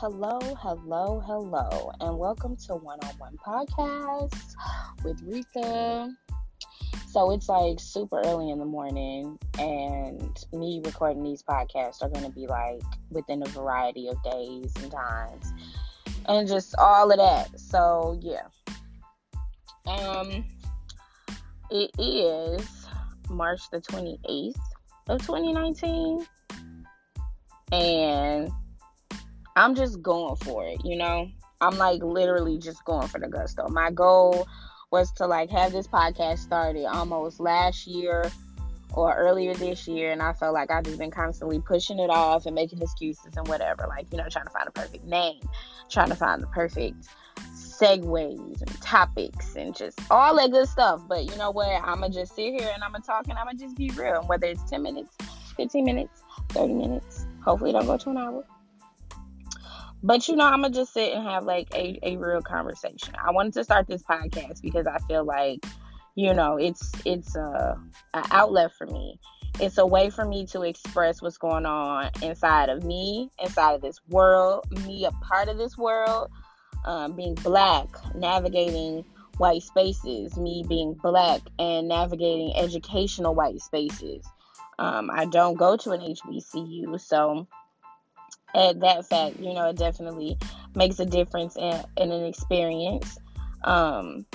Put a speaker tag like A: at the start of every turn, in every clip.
A: Hello, hello, hello, and welcome to One on One Podcast with Rita. So it's like super early in the morning, and me recording these podcasts are going to be like within a variety of days and times, and just all of that. So yeah, um, it is March the twenty eighth of twenty nineteen, and I'm just going for it, you know? I'm like literally just going for the gusto. My goal was to like have this podcast started almost last year or earlier this year and I felt like I've just been constantly pushing it off and making excuses and whatever. Like, you know, trying to find a perfect name, trying to find the perfect segues and topics and just all that good stuff. But you know what? I'ma just sit here and I'ma talk and I'ma just be real. And Whether it's 10 minutes, 15 minutes, 30 minutes, hopefully don't go to an hour. But you know, I'm gonna just sit and have like a, a real conversation. I wanted to start this podcast because I feel like, you know, it's it's a an outlet for me. It's a way for me to express what's going on inside of me, inside of this world, me a part of this world, um, being black, navigating white spaces, me being black and navigating educational white spaces. Um, I don't go to an HBCU, so at that fact, you know, it definitely makes a difference in, in an experience. Um,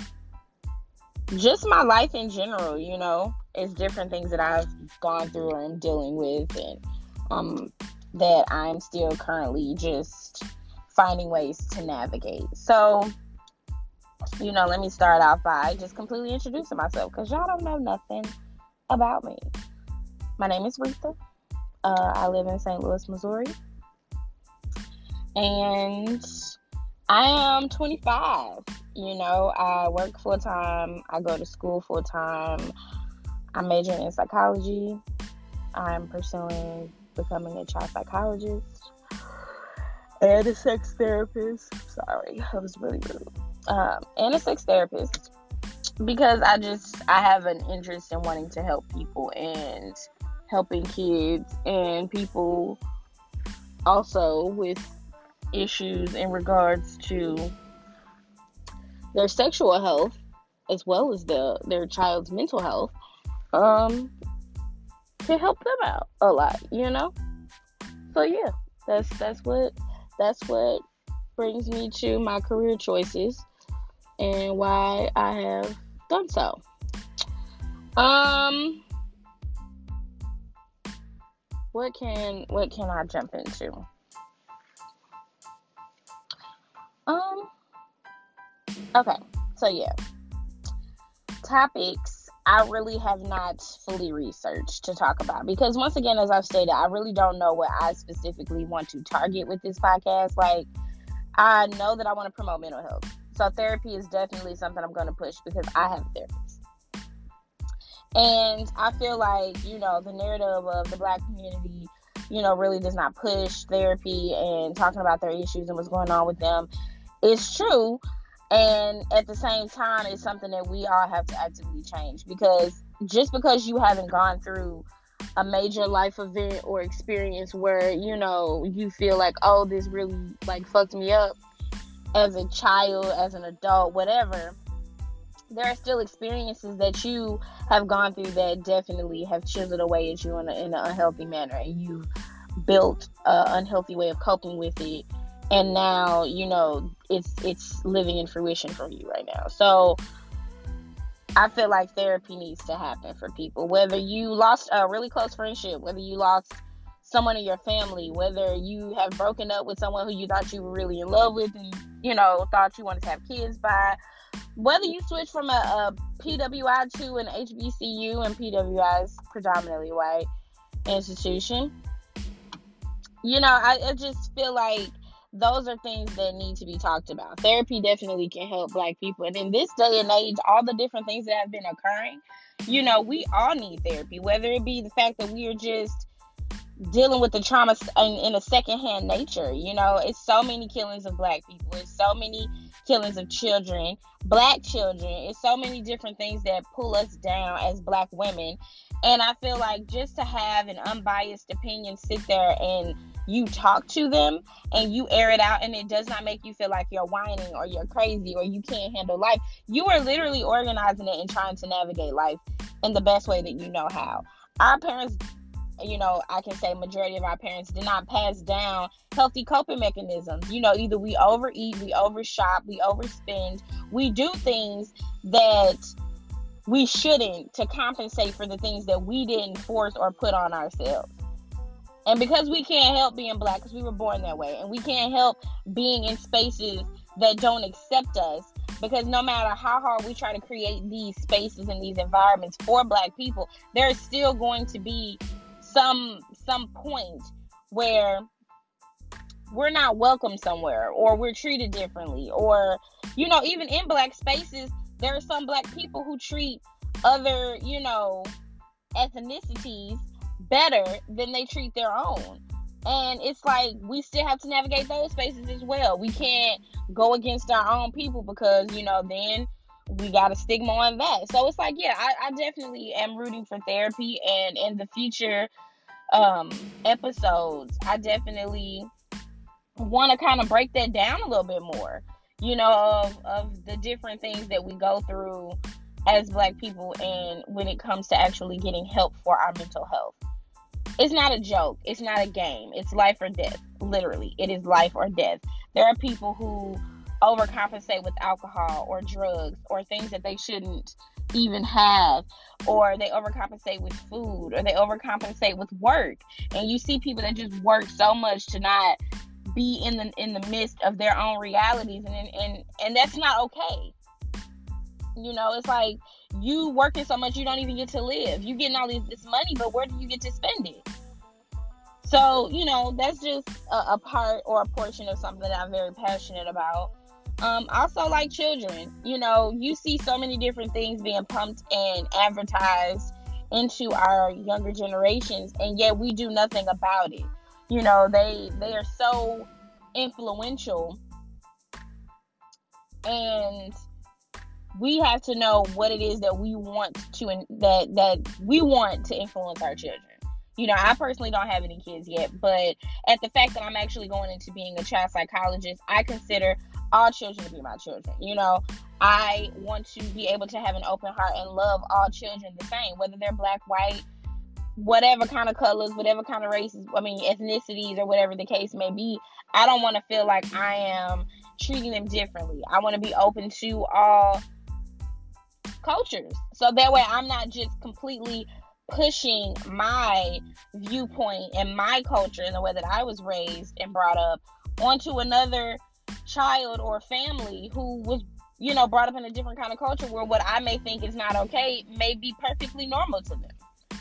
A: just my life in general, you know, it's different things that I've gone through or am dealing with, and um, that I'm still currently just finding ways to navigate. So, you know, let me start off by just completely introducing myself because y'all don't know nothing about me. My name is Rita. Uh, I live in St. Louis, Missouri and I am 25. You know, I work full time, I go to school full time, I'm majoring in psychology, I'm pursuing becoming a child psychologist and a sex therapist. Sorry, that was really rude. Um, and a sex therapist because I just I have an interest in wanting to help people and helping kids and people also with issues in regards to their sexual health as well as the their child's mental health um to help them out a lot you know? So yeah that's that's what that's what brings me to my career choices and why I have done so. Um what can what can I jump into Um. Okay. So yeah. Topics I really have not fully researched to talk about because once again, as I've stated, I really don't know what I specifically want to target with this podcast. Like, I know that I want to promote mental health. So therapy is definitely something I'm going to push because I have a therapist. And I feel like, you know, the narrative of the black community, you know, really does not push therapy and talking about their issues and what's going on with them it's true. And at the same time it's something that we all have to actively change because just because you haven't gone through a major life event or experience where you know you feel like oh this really like fucked me up as a child as an adult whatever there are still experiences that you have gone through that definitely have chiseled away at you in, a, in an unhealthy manner. And you've built an unhealthy way of coping with it. And now you know it's it's living in fruition for you right now. So i feel like therapy needs to happen for people. Whether you lost a really close friendship whether you lost someone in your family whether you have broken up with someone who you thought you were really in love with and you know thought you wanted to have kids by whether you switch from a, a pwi to an hbcu and pwi is predominantly white institution you know I, I just feel like those are things that need to be talked about. Therapy definitely can help black people. And in this day and age, all the different things that have been occurring, you know, we all need therapy, whether it be the fact that we are just dealing with the trauma in, in a secondhand nature. You know, it's so many killings of black people. It's so many killings of children, black children. It's so many different things that pull us down as black women. And I feel like just to have an unbiased opinion sit there and you talk to them and you air it out and it does not make you feel like you're whining or you're crazy or you can't handle life. You are literally organizing it and trying to navigate life in the best way that you know how. Our parents you know, I can say majority of our parents did not pass down healthy coping mechanisms. You know, either we overeat, we overshop, we overspend, we do things that we shouldn't to compensate for the things that we didn't force or put on ourselves. And because we can't help being black, because we were born that way, and we can't help being in spaces that don't accept us, because no matter how hard we try to create these spaces and these environments for black people, there's still going to be some some point where we're not welcome somewhere or we're treated differently or you know even in black spaces there are some black people who treat other you know ethnicities better than they treat their own. And it's like we still have to navigate those spaces as well. We can't go against our own people because you know then we got a stigma on that. So it's like yeah I, I definitely am rooting for therapy and in the future um episodes i definitely want to kind of break that down a little bit more you know of, of the different things that we go through as black people and when it comes to actually getting help for our mental health. It's not a joke. It's not a game. It's life or death. Literally it is life or death. There are people who overcompensate with alcohol or drugs or things that they shouldn't even have or they overcompensate with food or they overcompensate with work. And you see people that just work so much to not be in the in the midst of their own realities and and and that's not okay. You know it's like you working so much you don't even get to live. You getting all this, this money but where do you get to spend it? So you know that's just a, a part or a portion of something that i'm very passionate about um, also, like children, you know, you see so many different things being pumped and advertised into our younger generations, and yet we do nothing about it. You know, they they are so influential, and we have to know what it is that we want to that that we want to influence our children you know, I personally don't have any kids yet, but at the fact that I'm actually going into being a child psychologist, I consider all children to be my children. You know, I want to be able to have an open heart and love all children the same, whether they're black, white, whatever kind of colors, whatever kind of races, I mean, ethnicities or whatever the case may be. I don't want to feel like I am treating them differently. I want to be open to all cultures. So that way I'm not just completely pushing my viewpoint and my culture and the way that I was raised and brought up onto another child or family who was you know brought up in a different kind of culture where what I may think is not okay may be perfectly normal to them.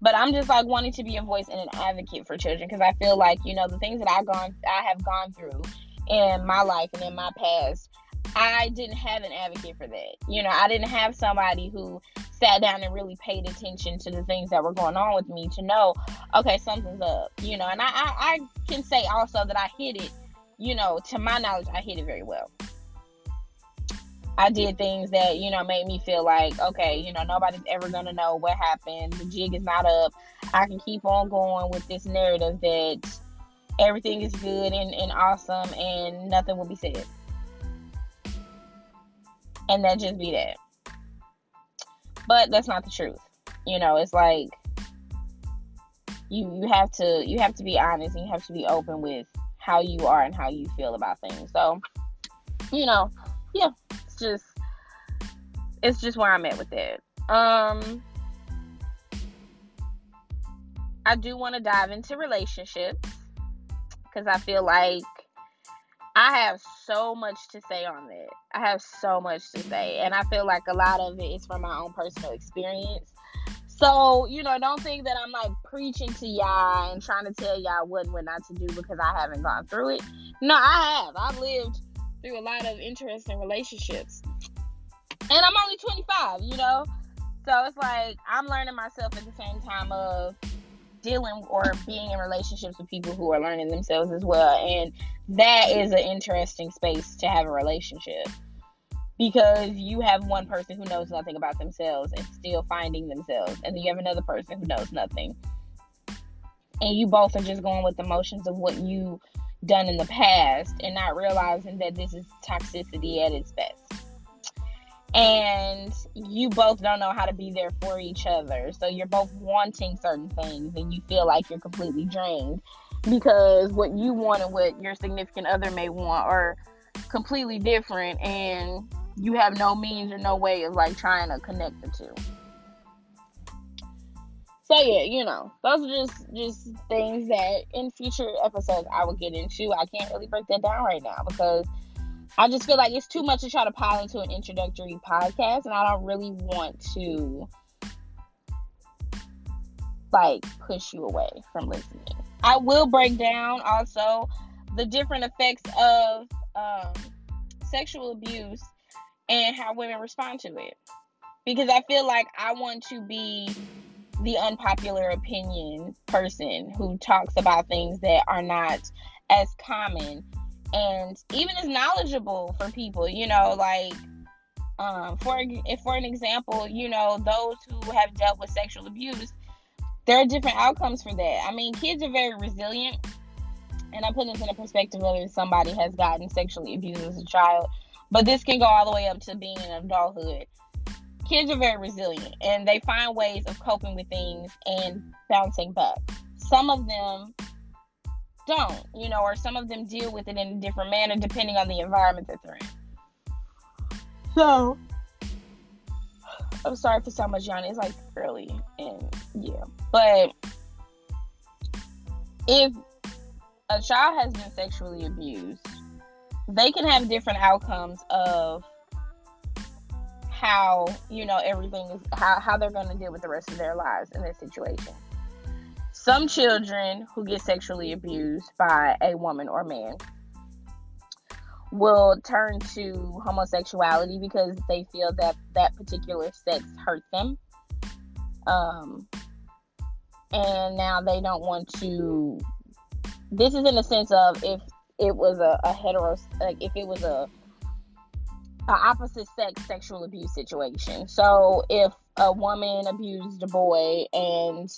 A: But I'm just like wanting to be a voice and an advocate for children because I feel like you know the things that I've gone I have gone through in my life and in my past I didn't have an advocate for that. You know, I didn't have somebody who sat down and really paid attention to the things that were going on with me to know, okay, something's up. You know, and I, I, I can say also that I hid it, you know, to my knowledge, I hid it very well. I did things that, you know, made me feel like, okay, you know, nobody's ever going to know what happened. The jig is not up. I can keep on going with this narrative that everything is good and, and awesome and nothing will be said and that just be that. But that's not the truth. You know, it's like you you have to you have to be honest and you have to be open with how you are and how you feel about things. So, you know, yeah, it's just it's just where I'm at with it. Um I do want to dive into relationships because I feel like I have so much to say on that. I have so much to say. And I feel like a lot of it is from my own personal experience. So, you know, don't think that I'm like preaching to y'all and trying to tell y'all what and what not to do because I haven't gone through it. No, I have. I've lived through a lot of interesting relationships. And I'm only 25, you know? So it's like I'm learning myself at the same time of dealing or being in relationships with people who are learning themselves as well. And that is an interesting space to have a relationship because you have one person who knows nothing about themselves and still finding themselves, and then you have another person who knows nothing. And you both are just going with the motions of what you done in the past and not realizing that this is toxicity at its best and you both don't know how to be there for each other. So you're both wanting certain things and you feel like you're completely drained because what you want and what your significant other may want are completely different and you have no means or no way of like trying to connect the two. So yeah, you know, those are just just things that in future episodes I will get into. I can't really break that down right now because I just feel like it's too much to try to pile into an introductory podcast, and I don't really want to like push you away from listening. I will break down also the different effects of um, sexual abuse and how women respond to it. Because I feel like I want to be the unpopular opinion person who talks about things that are not as common and even as knowledgeable for people you know like um, for if for an example you know those who have dealt with sexual abuse there are different outcomes for that i mean kids are very resilient and i put this in a perspective whether somebody has gotten sexually abused as a child but this can go all the way up to being in adulthood kids are very resilient and they find ways of coping with things and bouncing back some of them don't, you know, or some of them deal with it in a different manner depending on the environment that they're in. So, I'm sorry for so much yawning. It's like early and yeah, but if a child has been sexually abused, they can have different outcomes of how you know everything is how, how they're going to deal with the rest of their lives in this situation some children who get sexually abused by a woman or man will turn to homosexuality because they feel that that particular sex hurt them. Um, and now they don't want to. This is in the sense of if it was a, a hetero, like if it was a, a opposite sex sexual abuse situation. So if a woman abused a boy and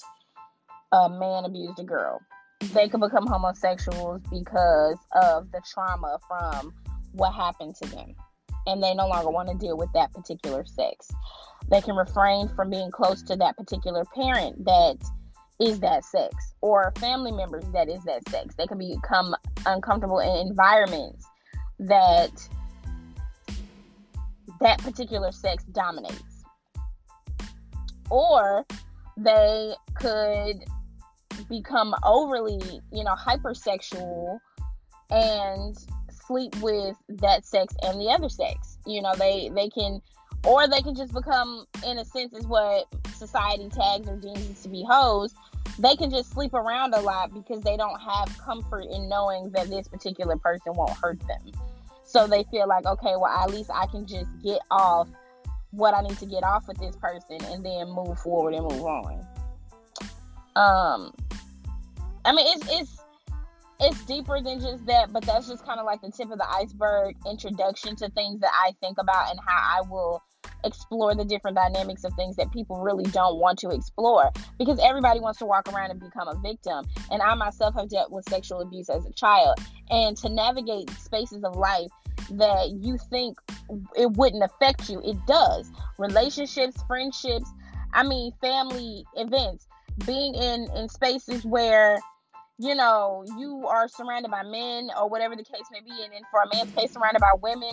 A: a man abused a girl. They could become homosexuals because of the trauma from what happened to them. And they no longer want to deal with that particular sex. They can refrain from being close to that particular parent that is that sex or family members that is that sex. They can become uncomfortable in environments that that particular sex dominates. Or they could become overly, you know, hypersexual and sleep with that sex and the other sex. You know, they they can or they can just become in a sense is what society tags or deems to be hoes. They can just sleep around a lot because they don't have comfort in knowing that this particular person won't hurt them. So they feel like, okay, well, at least I can just get off what I need to get off with this person and then move forward and move on. Um, I mean, it's it's it's deeper than just that, but that's just kind of like the tip of the iceberg introduction to things that I think about and how I will explore the different dynamics of things that people really don't want to explore because everybody wants to walk around and become a victim. And I myself have dealt with sexual abuse as a child. And to navigate spaces of life that you think it wouldn't affect you, it does. Relationships, friendships, I mean, family events, being in, in spaces where you know, you are surrounded by men or whatever the case may be, and then for a man's case, surrounded by women,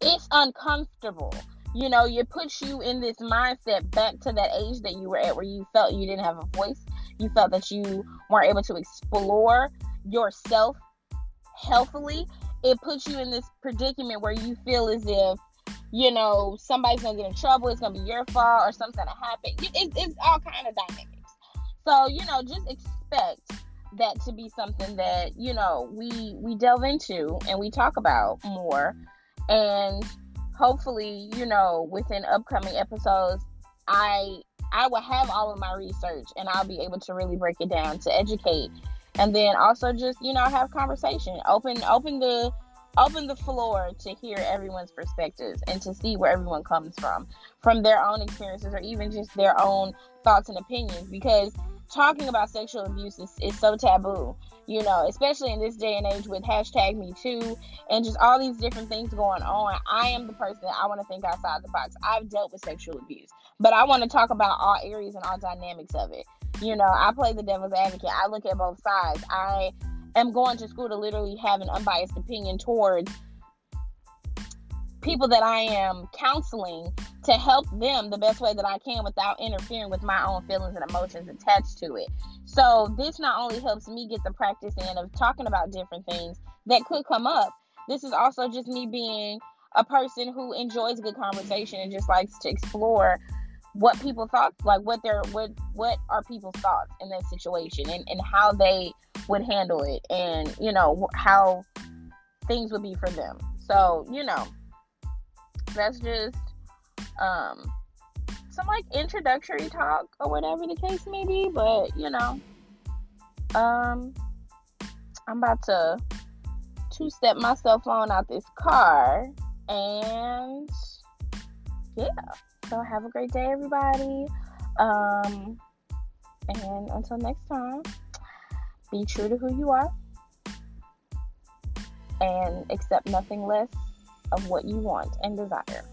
A: it's uncomfortable. You know, it puts you in this mindset back to that age that you were at where you felt you didn't have a voice. You felt that you weren't able to explore yourself healthily. It puts you in this predicament where you feel as if, you know, somebody's gonna get in trouble. It's gonna be your fault, or something's gonna happen. It, it's all kind of dynamics. So you know, just expect that to be something that you know we we delve into and we talk about more. And hopefully you know within upcoming episodes i I will have all of my research and I'll be able to really break it down to educate. And then also just you know have conversation open open the open the floor to hear everyone's perspectives and to see where everyone comes from from their own experiences or even just their own thoughts and opinions. Because talking about sexual abuse is, is so taboo you know especially in this day and age with hashtag me too and just all these different things going on. I am the person i want to think outside the box. I've dealt with sexual abuse but i want to talk about all areas and all dynamics of it. You know i play the devil's advocate. I look at both sides. I am going to school to literally have an unbiased opinion towards people that I am counseling to help them the best way that I can without interfering with my own feelings and emotions attached to it. So, this not only helps me get the practice in of talking about different things that could come up, this is also just me being a person who enjoys good conversation and just likes to explore what people thought like what their what what are people's thoughts in that situation and, and how they would handle it and you know how things would be for them so you know that's just um some like introductory talk or whatever the case may be but you know um i'm about to two step my cell phone out this car and yeah so have a great day, everybody. Um, and until next time, be true to who you are and accept nothing less of what you want and desire.